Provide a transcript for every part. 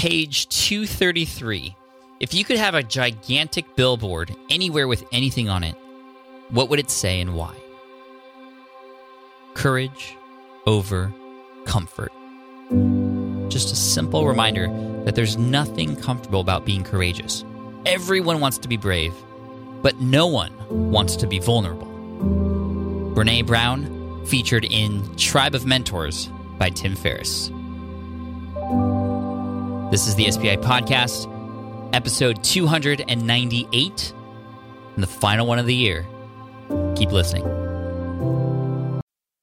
page 233. If you could have a gigantic billboard anywhere with anything on it, what would it say and why? Courage over comfort. Just a simple reminder that there's nothing comfortable about being courageous. Everyone wants to be brave, but no one wants to be vulnerable. Brene Brown, featured in Tribe of Mentors by Tim Ferriss. This is the SPI Podcast, episode 298, and the final one of the year. Keep listening.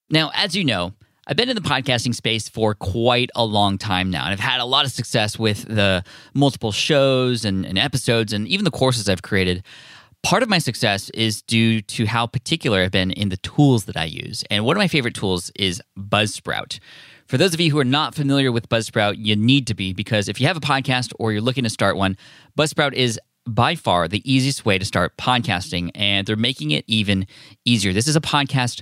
Now, as you know, I've been in the podcasting space for quite a long time now, and I've had a lot of success with the multiple shows and, and episodes and even the courses I've created. Part of my success is due to how particular I've been in the tools that I use. And one of my favorite tools is Buzzsprout. For those of you who are not familiar with Buzzsprout, you need to be because if you have a podcast or you're looking to start one, Buzzsprout is by far the easiest way to start podcasting, and they're making it even easier. This is a podcast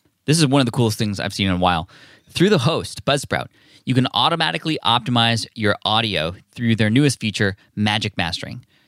this is one of the coolest things I've seen in a while. Through the host, Buzzsprout, you can automatically optimize your audio through their newest feature, Magic Mastering.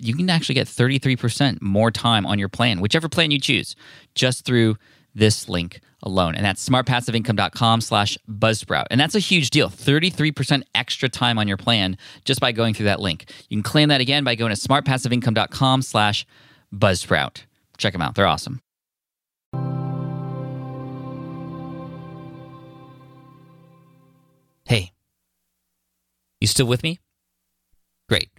you can actually get 33% more time on your plan, whichever plan you choose, just through this link alone. And that's smartpassiveincome.com slash buzzsprout. And that's a huge deal. 33% extra time on your plan just by going through that link. You can claim that again by going to smartpassiveincome.com slash buzzsprout. Check them out. They're awesome. Hey, you still with me? Great.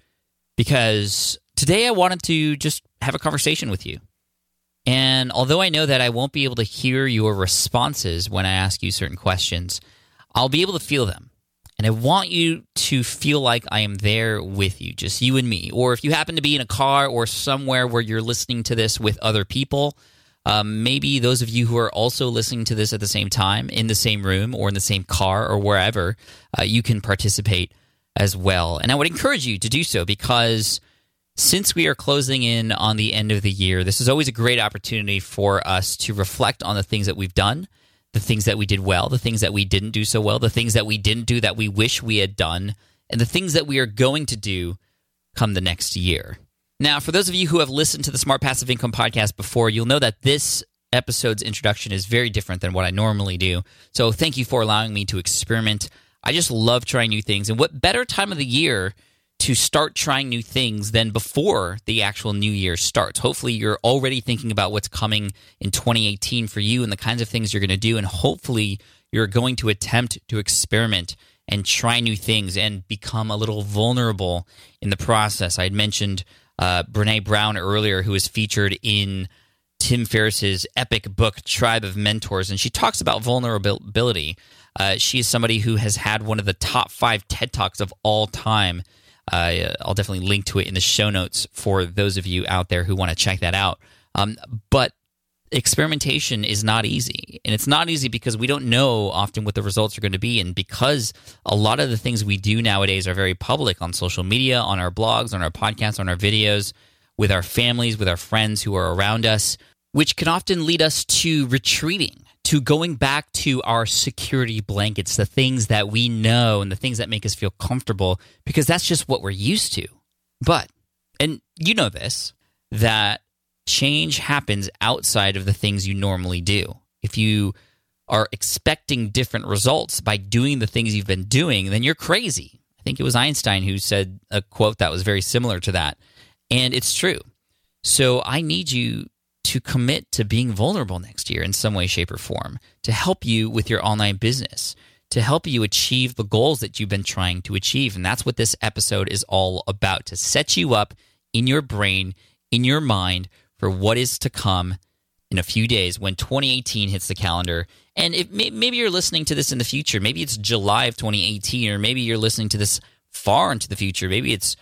Because today I wanted to just have a conversation with you. And although I know that I won't be able to hear your responses when I ask you certain questions, I'll be able to feel them. And I want you to feel like I am there with you, just you and me. Or if you happen to be in a car or somewhere where you're listening to this with other people, um, maybe those of you who are also listening to this at the same time in the same room or in the same car or wherever, uh, you can participate as well. And I would encourage you to do so because since we are closing in on the end of the year, this is always a great opportunity for us to reflect on the things that we've done, the things that we did well, the things that we didn't do so well, the things that we didn't do that we wish we had done, and the things that we are going to do come the next year. Now, for those of you who have listened to the Smart Passive Income podcast before, you'll know that this episode's introduction is very different than what I normally do. So, thank you for allowing me to experiment. I just love trying new things. And what better time of the year to start trying new things than before the actual new year starts? Hopefully, you're already thinking about what's coming in 2018 for you and the kinds of things you're going to do. And hopefully, you're going to attempt to experiment and try new things and become a little vulnerable in the process. I had mentioned uh, Brene Brown earlier, who was featured in Tim Ferriss's epic book, Tribe of Mentors, and she talks about vulnerability. Uh, she is somebody who has had one of the top five TED Talks of all time. Uh, I'll definitely link to it in the show notes for those of you out there who want to check that out. Um, but experimentation is not easy. And it's not easy because we don't know often what the results are going to be. And because a lot of the things we do nowadays are very public on social media, on our blogs, on our podcasts, on our videos, with our families, with our friends who are around us, which can often lead us to retreating, to going back to our security blankets, the things that we know and the things that make us feel comfortable, because that's just what we're used to. But, and you know this, that change happens outside of the things you normally do. If you are expecting different results by doing the things you've been doing, then you're crazy. I think it was Einstein who said a quote that was very similar to that. And it's true. So I need you to commit to being vulnerable next year in some way, shape, or form to help you with your online business, to help you achieve the goals that you've been trying to achieve. And that's what this episode is all about to set you up in your brain, in your mind for what is to come in a few days when 2018 hits the calendar. And if, maybe you're listening to this in the future, maybe it's July of 2018, or maybe you're listening to this far into the future. Maybe it's,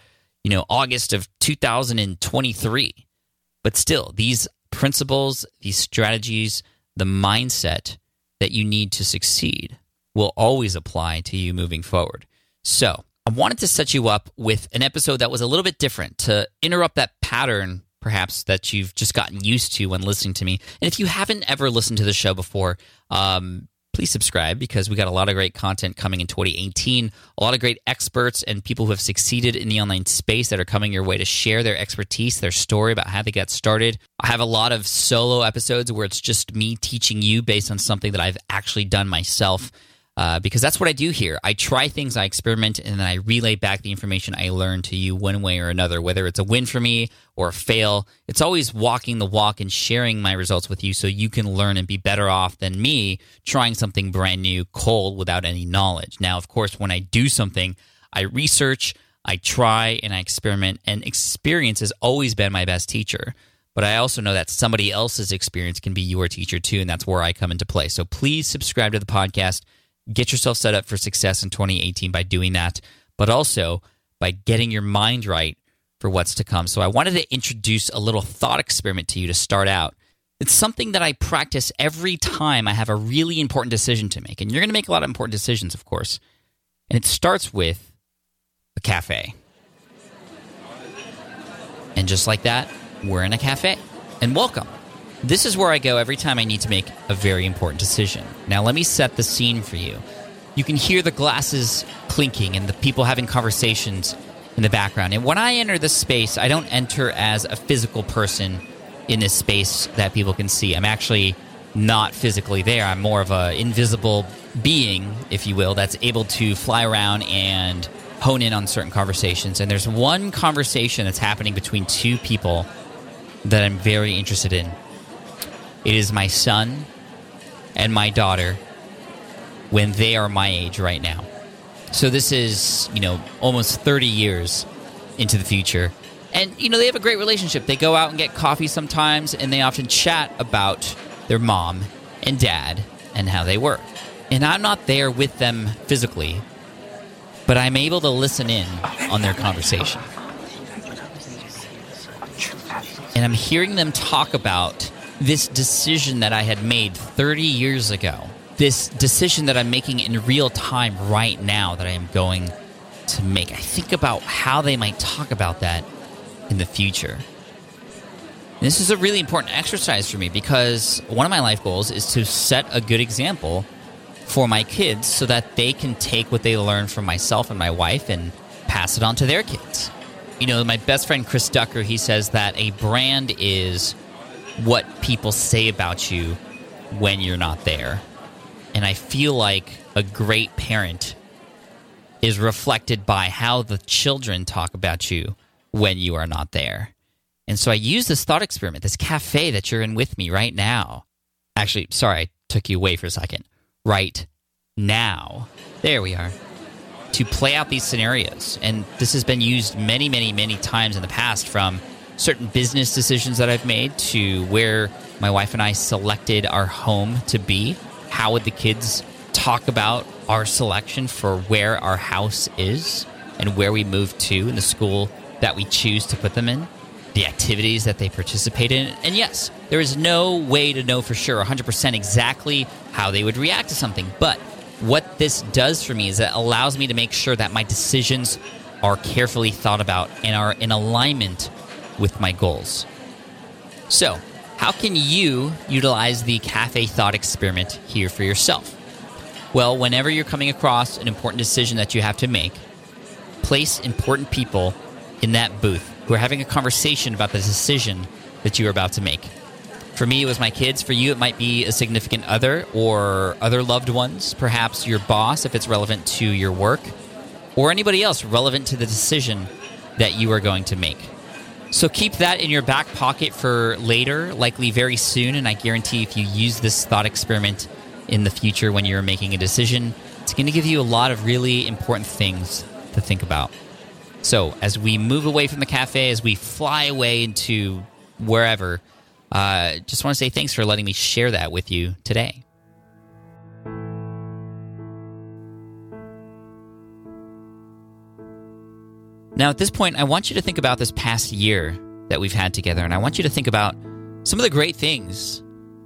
you know, August of 2023. But still, these principles, these strategies, the mindset that you need to succeed will always apply to you moving forward. So, I wanted to set you up with an episode that was a little bit different to interrupt that pattern, perhaps, that you've just gotten used to when listening to me. And if you haven't ever listened to the show before, um, please subscribe because we got a lot of great content coming in 2018. A lot of great experts and people who have succeeded in the online space that are coming your way to share their expertise, their story about how they got started. I have a lot of solo episodes where it's just me teaching you based on something that I've actually done myself uh, because that's what I do here. I try things, I experiment, and then I relay back the information I learn to you one way or another, whether it's a win for me or a fail. It's always walking the walk and sharing my results with you so you can learn and be better off than me trying something brand new, cold, without any knowledge. Now, of course, when I do something, I research, I try, and I experiment, and experience has always been my best teacher. But I also know that somebody else's experience can be your teacher too, and that's where I come into play. So please subscribe to the podcast get yourself set up for success in 2018 by doing that, but also by getting your mind right for what's to come. So I wanted to introduce a little thought experiment to you to start out. It's something that I practice every time I have a really important decision to make. And you're going to make a lot of important decisions, of course. And it starts with a cafe. And just like that, we're in a cafe. And welcome. This is where I go every time I need to make a very important decision. Now, let me set the scene for you. You can hear the glasses clinking and the people having conversations in the background. And when I enter this space, I don't enter as a physical person in this space that people can see. I'm actually not physically there. I'm more of an invisible being, if you will, that's able to fly around and hone in on certain conversations. And there's one conversation that's happening between two people that I'm very interested in. It is my son and my daughter when they are my age right now. So this is, you know, almost 30 years into the future. And, you know, they have a great relationship. They go out and get coffee sometimes, and they often chat about their mom and dad and how they were. And I'm not there with them physically, but I'm able to listen in on their conversation. And I'm hearing them talk about this decision that I had made 30 years ago, this decision that I'm making in real time right now that I am going to make. I think about how they might talk about that in the future. This is a really important exercise for me because one of my life goals is to set a good example for my kids so that they can take what they learn from myself and my wife and pass it on to their kids. You know, my best friend Chris Ducker, he says that a brand is what people say about you when you're not there. And I feel like a great parent is reflected by how the children talk about you when you are not there. And so I use this thought experiment, this cafe that you're in with me right now. Actually, sorry, I took you away for a second. Right now. There we are. To play out these scenarios. And this has been used many, many, many times in the past from certain business decisions that I've made to where my wife and I selected our home to be. How would the kids talk about our selection for where our house is and where we move to in the school that we choose to put them in? The activities that they participate in. And yes, there is no way to know for sure 100% exactly how they would react to something. But what this does for me is it allows me to make sure that my decisions are carefully thought about and are in alignment with my goals. So, how can you utilize the cafe thought experiment here for yourself? Well, whenever you're coming across an important decision that you have to make, place important people in that booth who are having a conversation about the decision that you're about to make. For me, it was my kids. For you, it might be a significant other or other loved ones, perhaps your boss if it's relevant to your work, or anybody else relevant to the decision that you are going to make. So keep that in your back pocket for later, likely very soon. And I guarantee if you use this thought experiment in the future when you're making a decision, it's going to give you a lot of really important things to think about. So as we move away from the cafe, as we fly away into wherever, uh, just want to say thanks for letting me share that with you today. Now, at this point, I want you to think about this past year that we've had together, and I want you to think about some of the great things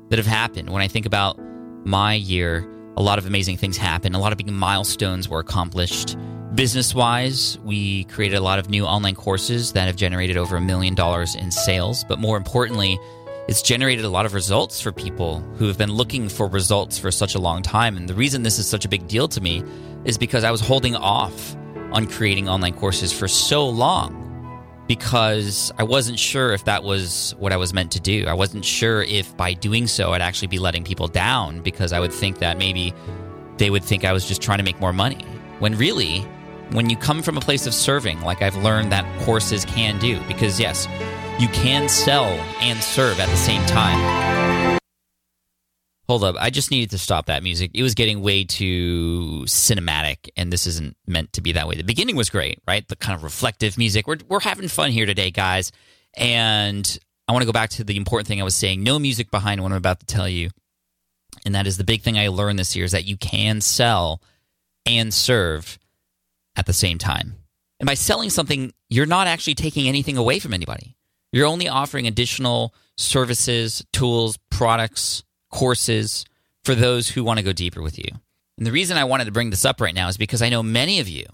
that have happened. When I think about my year, a lot of amazing things happened, a lot of big milestones were accomplished. Business wise, we created a lot of new online courses that have generated over a million dollars in sales, but more importantly, it's generated a lot of results for people who have been looking for results for such a long time. And the reason this is such a big deal to me is because I was holding off on creating online courses for so long because I wasn't sure if that was what I was meant to do. I wasn't sure if by doing so I'd actually be letting people down because I would think that maybe they would think I was just trying to make more money. When really, when you come from a place of serving, like I've learned that courses can do, because yes, you can sell and serve at the same time. Hold up. I just needed to stop that music. It was getting way too cinematic, and this isn't meant to be that way. The beginning was great, right? The kind of reflective music. We're, we're having fun here today, guys. And I want to go back to the important thing I was saying no music behind what I'm about to tell you. And that is the big thing I learned this year is that you can sell and serve at the same time. And by selling something, you're not actually taking anything away from anybody. You're only offering additional services, tools, products, courses for those who want to go deeper with you. And the reason I wanted to bring this up right now is because I know many of you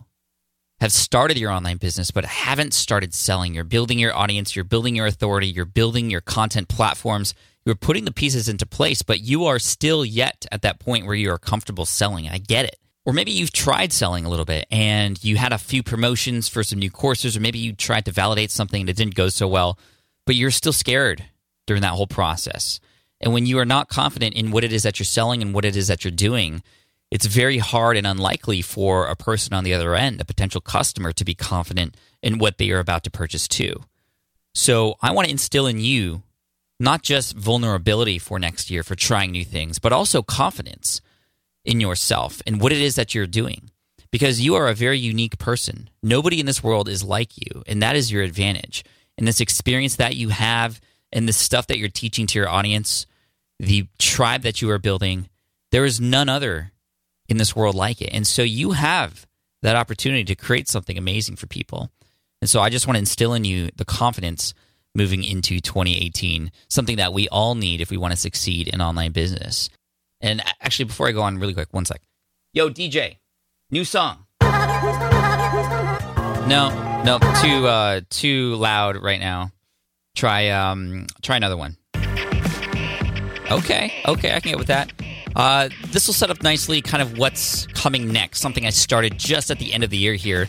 have started your online business but haven't started selling. You're building your audience, you're building your authority, you're building your content platforms, you're putting the pieces into place, but you are still yet at that point where you are comfortable selling. I get it. Or maybe you've tried selling a little bit and you had a few promotions for some new courses, or maybe you tried to validate something and it didn't go so well, but you're still scared during that whole process. And when you are not confident in what it is that you're selling and what it is that you're doing, it's very hard and unlikely for a person on the other end, a potential customer, to be confident in what they are about to purchase too. So I want to instill in you not just vulnerability for next year for trying new things, but also confidence in yourself and what it is that you're doing. Because you are a very unique person. Nobody in this world is like you, and that is your advantage. And this experience that you have and the stuff that you're teaching to your audience, the tribe that you are building, there is none other in this world like it. And so you have that opportunity to create something amazing for people. And so I just want to instill in you the confidence moving into 2018, something that we all need if we want to succeed in online business. And actually, before I go on, really quick, one sec. Yo, DJ, new song. No, no, too uh, too loud right now. Try um try another one. Okay, okay, I can get with that. Uh, this will set up nicely kind of what's coming next, something I started just at the end of the year here.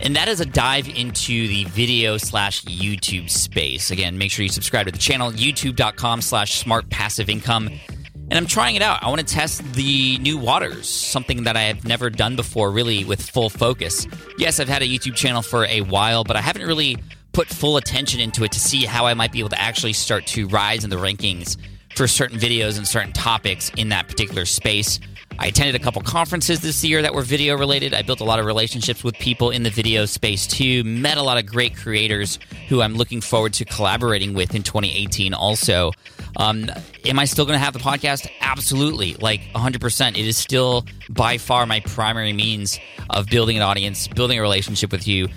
And that is a dive into the video slash YouTube space. Again, make sure you subscribe to the channel, youtube.com slash smart passive income. And I'm trying it out. I want to test the new waters, something that I have never done before, really, with full focus. Yes, I've had a YouTube channel for a while, but I haven't really put full attention into it to see how I might be able to actually start to rise in the rankings for certain videos and certain topics in that particular space. I attended a couple conferences this year that were video related. I built a lot of relationships with people in the video space too. Met a lot of great creators who I'm looking forward to collaborating with in 2018 also. Um, am I still going to have the podcast? Absolutely. Like 100%. It is still by far my primary means of building an audience, building a relationship with you,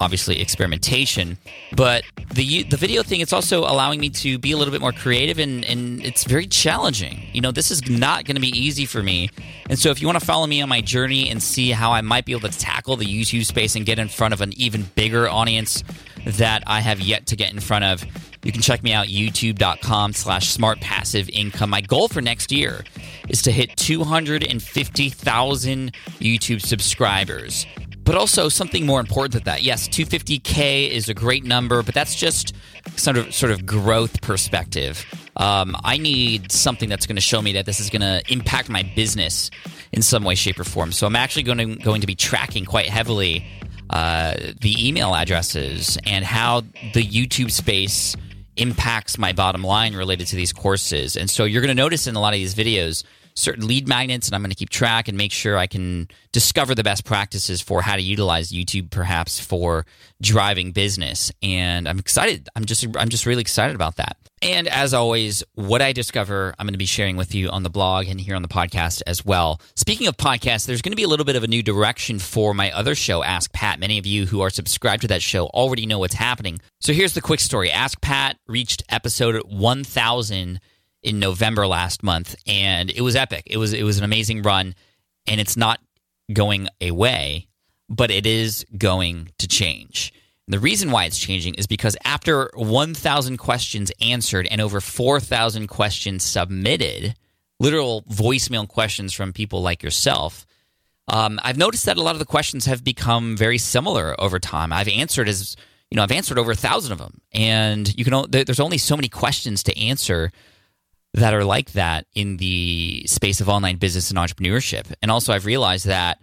obviously experimentation but the the video thing it's also allowing me to be a little bit more creative and and it's very challenging you know this is not going to be easy for me and so if you want to follow me on my journey and see how I might be able to tackle the YouTube space and get in front of an even bigger audience that I have yet to get in front of you can check me out youtube.com slash smart passive income my goal for next year is to hit 250000 youtube subscribers but also something more important than that. Yes, 250k is a great number, but that's just sort of sort of growth perspective. Um, I need something that's going to show me that this is going to impact my business in some way, shape, or form. So I'm actually going to going to be tracking quite heavily uh, the email addresses, and how the YouTube space impacts my bottom line related to these courses. And so you're going to notice in a lot of these videos certain lead magnets, and I'm going to keep track and make sure I can discover the best practices for how to utilize YouTube, perhaps for driving business. And I'm excited. I'm just I'm just really excited about that. And as always, what I discover, I'm going to be sharing with you on the blog and here on the podcast as well. Speaking of podcasts, there's going to be a little bit of a new direction for my other show, Ask Pat. Many of you who are subscribed to that show already know what's happening. So here's the quick story Ask Pat reached episode 1000 in November last month, and it was epic. It was it was an amazing run, and it's not going away, but it is going to change. The reason why it's changing is because after 1,000 questions answered and over 4,000 questions submitted, literal voicemail questions from people like yourself, um, I've noticed that a lot of the questions have become very similar over time. I've answered as you know, I've answered over a thousand of them, and you can. There's only so many questions to answer that are like that in the space of online business and entrepreneurship. And also, I've realized that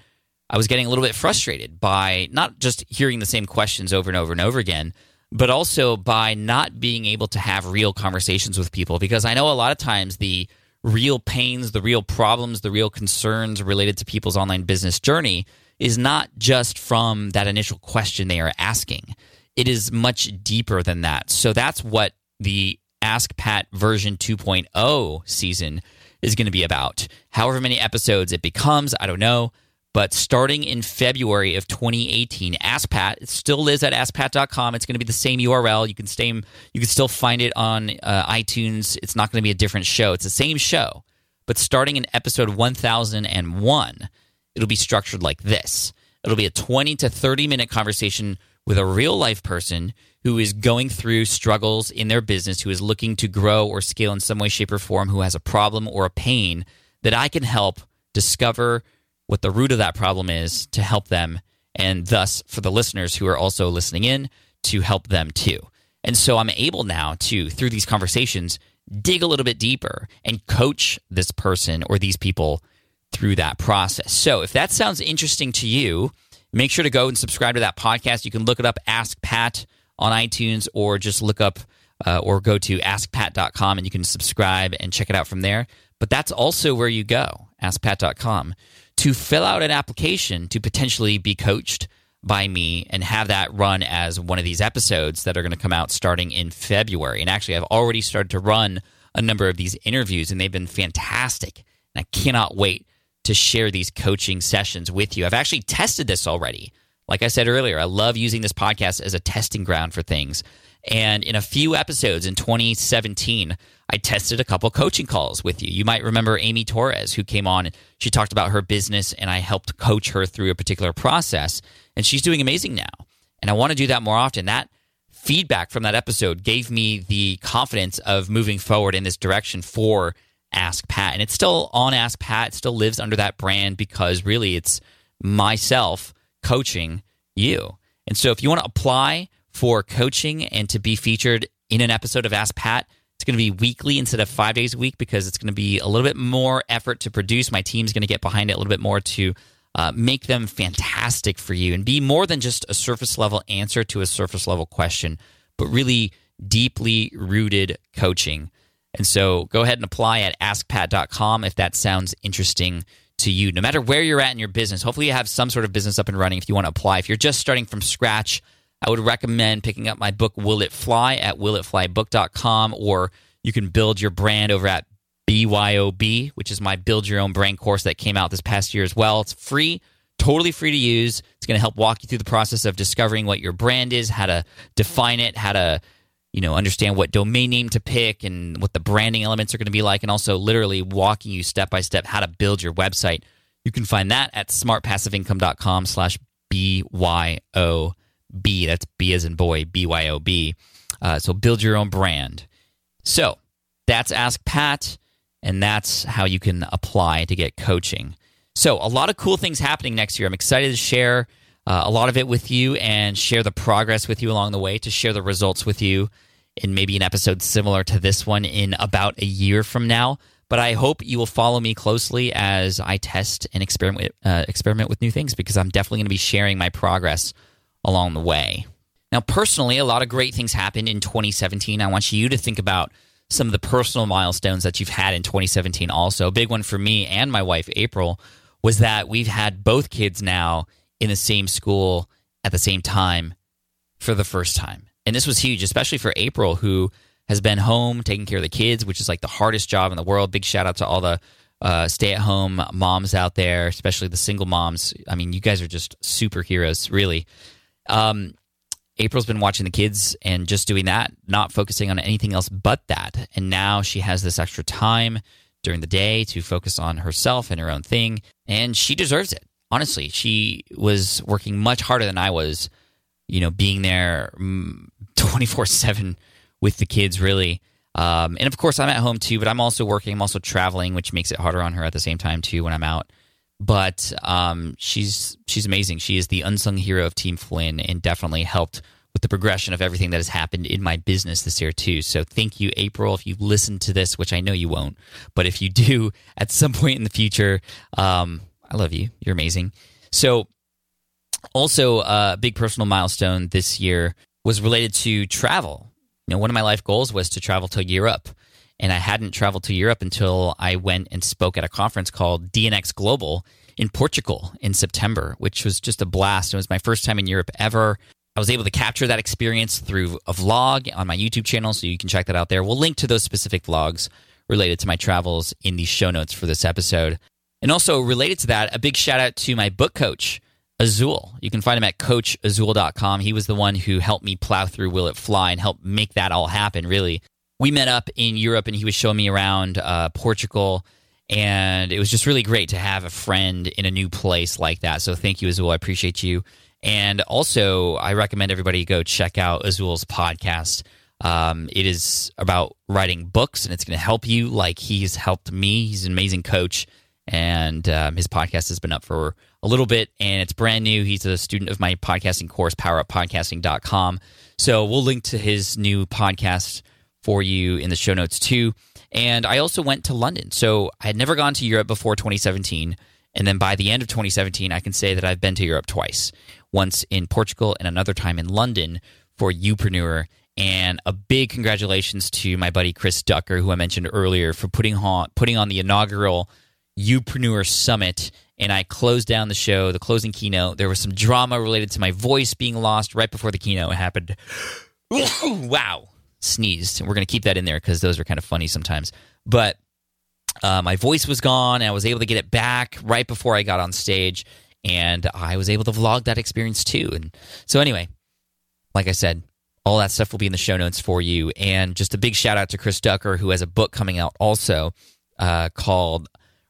I was getting a little bit frustrated by not just hearing the same questions over and over and over again, but also by not being able to have real conversations with people. Because I know a lot of times the real pains, the real problems, the real concerns related to people's online business journey is not just from that initial question they are asking. It is much deeper than that. So that's what the Ask Pat version 2.0 season is going to be about. However many episodes it becomes, I don't know. But starting in February of 2018, Ask Pat it still lives at askpat.com. It's going to be the same URL. You can stay, you can still find it on uh, iTunes. It's not going to be a different show. It's the same show, but starting in episode 1001, it'll be structured like this. It'll be a 20 to 30 minute conversation with a real life person who is going through struggles in their business, who is looking to grow or scale in some way, shape, or form, who has a problem or a pain that I can help discover what the root of that problem is to help them, and thus for the listeners who are also listening in to help them too. And so I'm able now to, through these conversations, dig a little bit deeper and coach this person or these people through that process. So if that sounds interesting to you, make sure to go and subscribe to that podcast. You can look it up, Ask Pat on iTunes or just look up uh, or go to askpat.com and you can subscribe and check it out from there. But that's also where you go, askpat.com, to fill out an application to potentially be coached by me and have that run as one of these episodes that are going to come out starting in February. And actually, I've already started to run a number of these interviews and they've been fantastic. And I cannot wait to share these coaching sessions with you. I've actually tested this already. Like I said earlier, I love using this podcast as a testing ground for things. And in a few episodes in 2017, I tested a couple coaching calls with you. You might remember Amy Torres, who came on. She talked about her business, and I helped coach her through a particular process. And she's doing amazing now. And I want to do that more often. That feedback from that episode gave me the confidence of moving forward in this direction for Ask Pat. And it's still on Ask Pat, it still lives under that brand because really it's myself coaching you. And so if you want to apply for coaching and to be featured in an episode of Ask Pat, it's going to be weekly instead of five days a week because it's going to be a little bit more effort to produce. My team's going to get behind it a little bit more to uh, make them fantastic for you and be more than just a surface level answer to a surface level question, but really deeply rooted coaching. And so go ahead and apply at askpat.com if that sounds interesting to you, no matter where you're at in your business. Hopefully, you have some sort of business up and running if you want to apply. If you're just starting from scratch, I would recommend picking up my book, Will It Fly, at willitflybook.com, or you can build your brand over at BYOB, which is my Build Your Own Brand course that came out this past year as well. It's free, totally free to use. It's going to help walk you through the process of discovering what your brand is, how to define it, how to you know, understand what domain name to pick and what the branding elements are going to be like, and also literally walking you step by step how to build your website. You can find that at smartpassiveincome.com slash BYOB. That's B as in boy, BYOB. Uh, so build your own brand. So that's Ask Pat, and that's how you can apply to get coaching. So a lot of cool things happening next year. I'm excited to share uh, a lot of it with you and share the progress with you along the way, to share the results with you in maybe an episode similar to this one in about a year from now. But I hope you will follow me closely as I test and experiment uh, experiment with new things because I'm definitely going to be sharing my progress along the way. Now, personally, a lot of great things happened in 2017. I want you to think about some of the personal milestones that you've had in 2017 also. A big one for me and my wife, April, was that we've had both kids now in the same school at the same time for the first time. And this was huge, especially for April, who has been home taking care of the kids, which is like the hardest job in the world. Big shout out to all the uh, stay at home moms out there, especially the single moms. I mean, you guys are just superheroes, really. Um, April's been watching the kids and just doing that, not focusing on anything else but that. And now she has this extra time during the day to focus on herself and her own thing. And she deserves it. Honestly, she was working much harder than I was, you know, being there mm, 24 7 with the kids, really. Um, and of course, I'm at home too, but I'm also working. I'm also traveling, which makes it harder on her at the same time too when I'm out. But um, she's she's amazing. She is the unsung hero of Team Flynn, and definitely helped with the progression of everything that has happened in my business this year too. So thank you, April. If you listen to this, which I know you won't, but if you do at some point in the future, um, I love you. You're amazing. So also a big personal milestone this year was related to travel. You know, one of my life goals was to travel to Europe. And I hadn't traveled to Europe until I went and spoke at a conference called DNX Global in Portugal in September, which was just a blast. It was my first time in Europe ever. I was able to capture that experience through a vlog on my YouTube channel, so you can check that out there. We'll link to those specific vlogs related to my travels in the show notes for this episode. And also related to that, a big shout out to my book coach, Azul. You can find him at coachazul.com. He was the one who helped me plow through Will It Fly and help make that all happen, really. We met up in Europe and he was showing me around uh, Portugal. And it was just really great to have a friend in a new place like that. So thank you, Azul. I appreciate you. And also, I recommend everybody go check out Azul's podcast. Um, it is about writing books, and it's going to help you like he's helped me. He's an amazing coach, and um, his podcast has been up for a little bit, and it's brand new. He's a student of my podcasting course, poweruppodcasting.com. So we'll link to his new podcast for you in the show notes too. And I also went to London. So I had never gone to Europe before 2017. And then by the end of 2017, I can say that I've been to Europe twice once in Portugal and another time in London for Youpreneur. And a big congratulations to my buddy Chris Ducker, who I mentioned earlier, for putting on, putting on the inaugural Youpreneur Summit. And I closed down the show, the closing keynote. There was some drama related to my voice being lost right before the keynote happened. wow. Sneezed. And we're going to keep that in there because those are kind of funny sometimes. But uh, my voice was gone. And I was able to get it back right before I got on stage and I was able to vlog that experience too. And so, anyway, like I said, all that stuff will be in the show notes for you. And just a big shout out to Chris Ducker, who has a book coming out also uh, called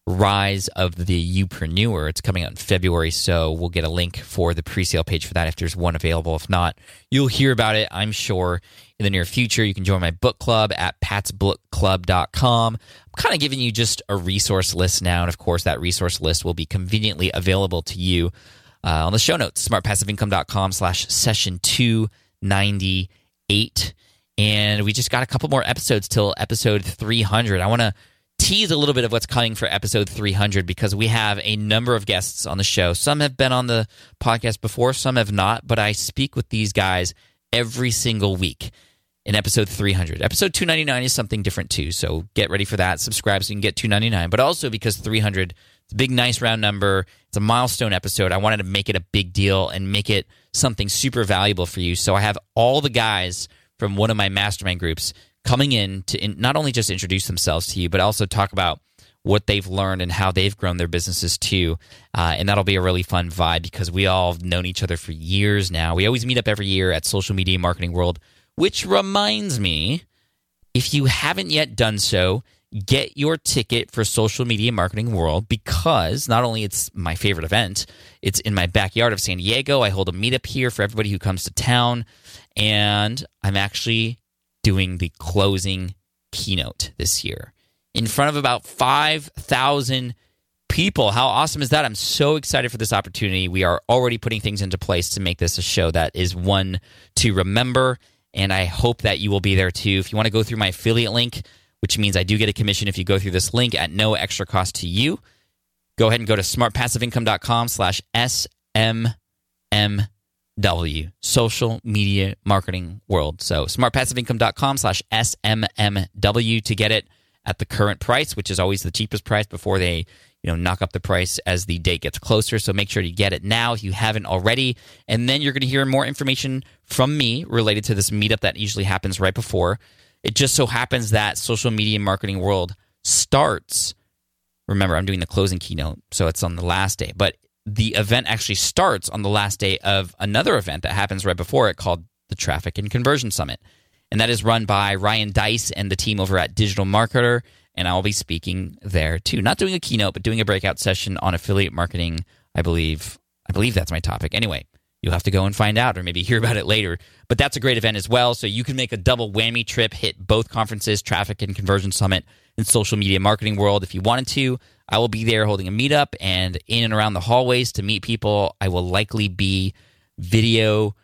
Rise of the Youpreneur. It's coming out in February, so we'll get a link for the pre sale page for that if there's one available. If not, you'll hear about it, I'm sure, in the near future. You can join my book club at patsbookclub.com. I'm kind of giving you just a resource list now. And of course, that resource list will be conveniently available to you uh, on the show notes, smartpassiveincome.com slash session 298. And we just got a couple more episodes till episode 300. I want to tease a little bit of what's coming for episode 300 because we have a number of guests on the show. Some have been on the podcast before, some have not, but I speak with these guys every single week in episode 300. Episode 299 is something different too, so get ready for that. Subscribe so you can get 299, but also because 300 it's a big nice round number. It's a milestone episode. I wanted to make it a big deal and make it something super valuable for you. So I have all the guys from one of my mastermind groups coming in to in, not only just introduce themselves to you, but also talk about what they've learned and how they've grown their businesses too. Uh, and that'll be a really fun vibe because we all have known each other for years now. We always meet up every year at Social Media Marketing World, which reminds me if you haven't yet done so, get your ticket for Social Media Marketing World because not only it's my favorite event, it's in my backyard of San Diego. I hold a meetup here for everybody who comes to town, and I'm actually doing the closing keynote this year in front of about 5,000 people. How awesome is that? I'm so excited for this opportunity. We are already putting things into place to make this a show that is one to remember. And I hope that you will be there too. If you want to go through my affiliate link, which means I do get a commission if you go through this link at no extra cost to you, go ahead and go to smartpassiveincome.com slash SMMW. SMMW, social media marketing world. So smartpassiveincome.com slash SMMW to get it at the current price, which is always the cheapest price before they you know knock up the price as the date gets closer. So make sure to get it now if you haven't already. And then you're going to hear more information from me related to this meetup that usually happens right before. It just so happens that social media marketing world starts. Remember i'm doing the closing keynote so it's on the last day. But the event actually starts on the last day of another event that happens right before it called the traffic and conversion summit and that is run by ryan Deiss and the team over at digital marketer and I'll be speaking there too. Not doing a keynote, but doing a breakout session on affiliate marketing. I believe. I believe that's my topic. Anyway, you'll have to go and find out, or maybe hear about it later. But that's a great event as well. So you can make a double whammy trip, hit both conferences, Traffic and Conversion Summit and Social Media Marketing World, if you wanted to. I will be there holding a meetup and in and around the hallways to meet people. I will likely be video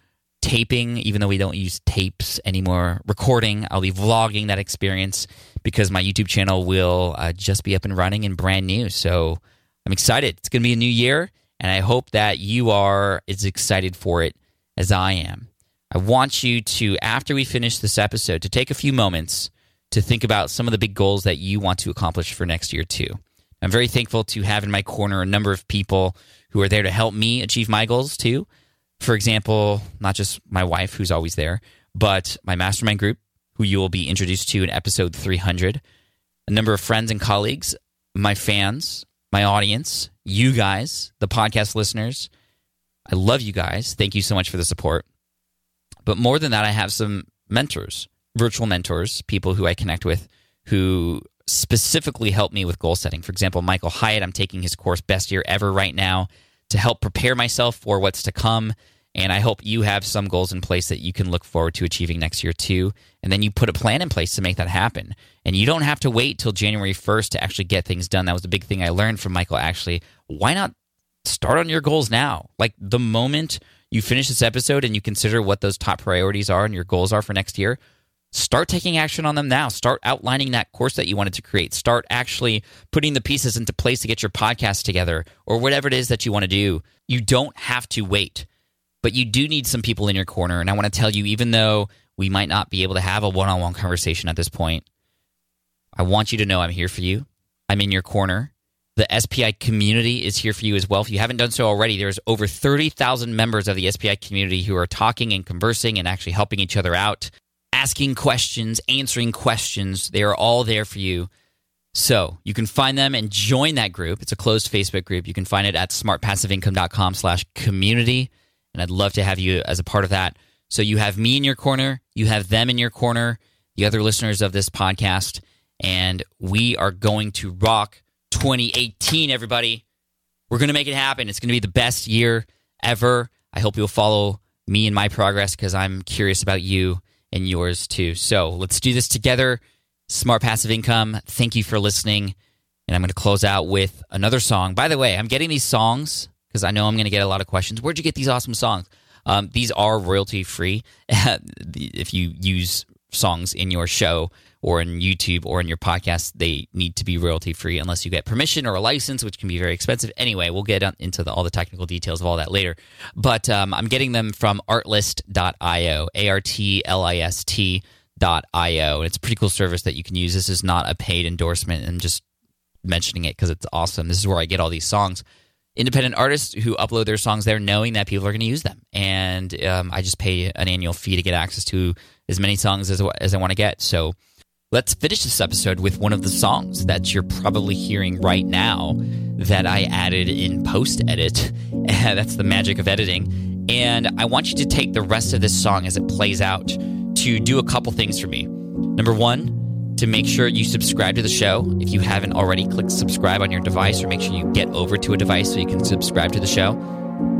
taping, even though we don't use tapes anymore, recording. I'll be vlogging that experience because my YouTube channel will uh, just be up and running and brand new. So I'm excited. It's going to be a new year, and I hope that you are as excited for it as I am. I want you to, after we finish this episode, to take a few moments to think about some of the big goals that you want to accomplish for next year, too. I'm very thankful to have in my corner a number of people who are there to help me achieve my goals, too. For example, not just my wife, who's always there, but my mastermind group, who you will be introduced to in episode 300, a number of friends and colleagues, my fans, my audience, you guys, the podcast listeners. I love you guys. Thank you so much for the support. But more than that, I have some mentors, virtual mentors, people who I connect with who specifically help me with goal setting. For example, Michael Hyatt, I'm taking his course Best Year Ever right now to help prepare myself for what's to come and I hope you have some goals in place that you can look forward to achieving next year too. And then you put a plan in place to make that happen. And you don't have to wait till January 1st to actually get things done. That was the big thing I learned from Michael actually. Why not start on your goals now? Like the moment you finish this episode and you consider what those top priorities are and your goals are for next year, start taking action on them now. Start outlining that course that you wanted to create. Start actually putting the pieces into place to get your podcast together or whatever it is that you want to do. You don't have to wait but you do need some people in your corner. And I want to tell you, even though we might not be able to have a one on one conversation at this point, I want you to know I'm here for you. I'm in your corner. The SPI community is here for you as well. If you haven't done so already, there's over 30,000 members of the SPI community who are talking and conversing and actually helping each other out, asking questions, answering questions. They are all there for you. So you can find them and join that group. It's a closed Facebook group. You can find it at smartpassiveincome.com slash community and I'd love to have you as a part of that. So you have me in your corner, you have them in your corner, the other listeners of this podcast, and we are going to rock 2018, everybody. We're going to make it happen. It's going to be the best year ever. I hope you'll follow me and my progress because I'm curious about you and yours too. So let's do this together. Smart Passive Income, thank you for listening. And I'm going to close out with another song. By the way, I'm getting these songs because I know I'm going to get a lot of questions. Where'd you get these awesome songs? Um, these are royalty free if you use songs in your show or in YouTube or in your podcast, they need to be royalty free unless you get permission or a license, which can be very expensive. Anyway, we'll get into the, all the technical details of all that later. But um, I'm getting them from artlist.io, A R T L I S T.io. And it's a pretty cool service that you can use. This is not a paid endorsement and just mentioning it because it's awesome. This is where I get all these songs independent artists who upload their songs there knowing that people are going to use them. And um, I just pay an annual fee to get access to as many songs as, as I want to get. So let's finish this episode with one of the songs that you're probably hearing right now that I added in post edit. That's the magic of editing. And I want you to take the rest of this song as it plays out to do a couple things for me. Number one, to make sure you subscribe to the show. If you haven't already, click subscribe on your device or make sure you get over to a device so you can subscribe to the show.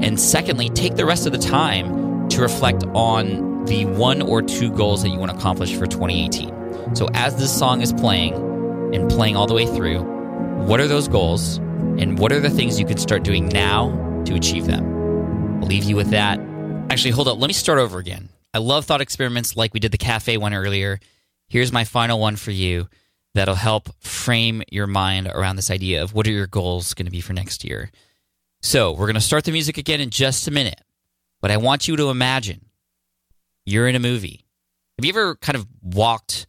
And secondly, take the rest of the time to reflect on the one or two goals that you want to accomplish for 2018. So as this song is playing and playing all the way through, what are those goals and what are the things you can start doing now to achieve them? I'll leave you with that. Actually, hold up. Let me start over again. I love thought experiments like we did the cafe one earlier. Here's my final one for you that'll help frame your mind around this idea of what are your goals going to be for next year. So, we're going to start the music again in just a minute. But I want you to imagine you're in a movie. Have you ever kind of walked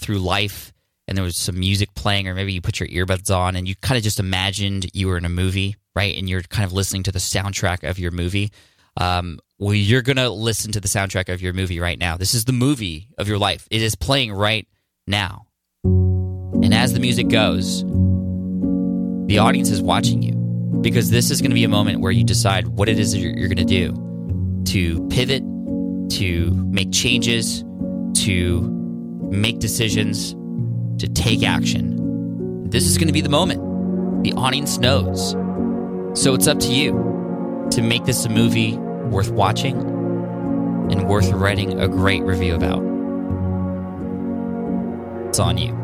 through life and there was some music playing, or maybe you put your earbuds on and you kind of just imagined you were in a movie, right? And you're kind of listening to the soundtrack of your movie. Um, well, you're going to listen to the soundtrack of your movie right now. This is the movie of your life. It is playing right now. And as the music goes, the audience is watching you because this is going to be a moment where you decide what it is you're, you're going to do to pivot, to make changes, to make decisions, to take action. This is going to be the moment. The audience knows. So it's up to you to make this a movie worth watching and worth writing a great review about. It's on you.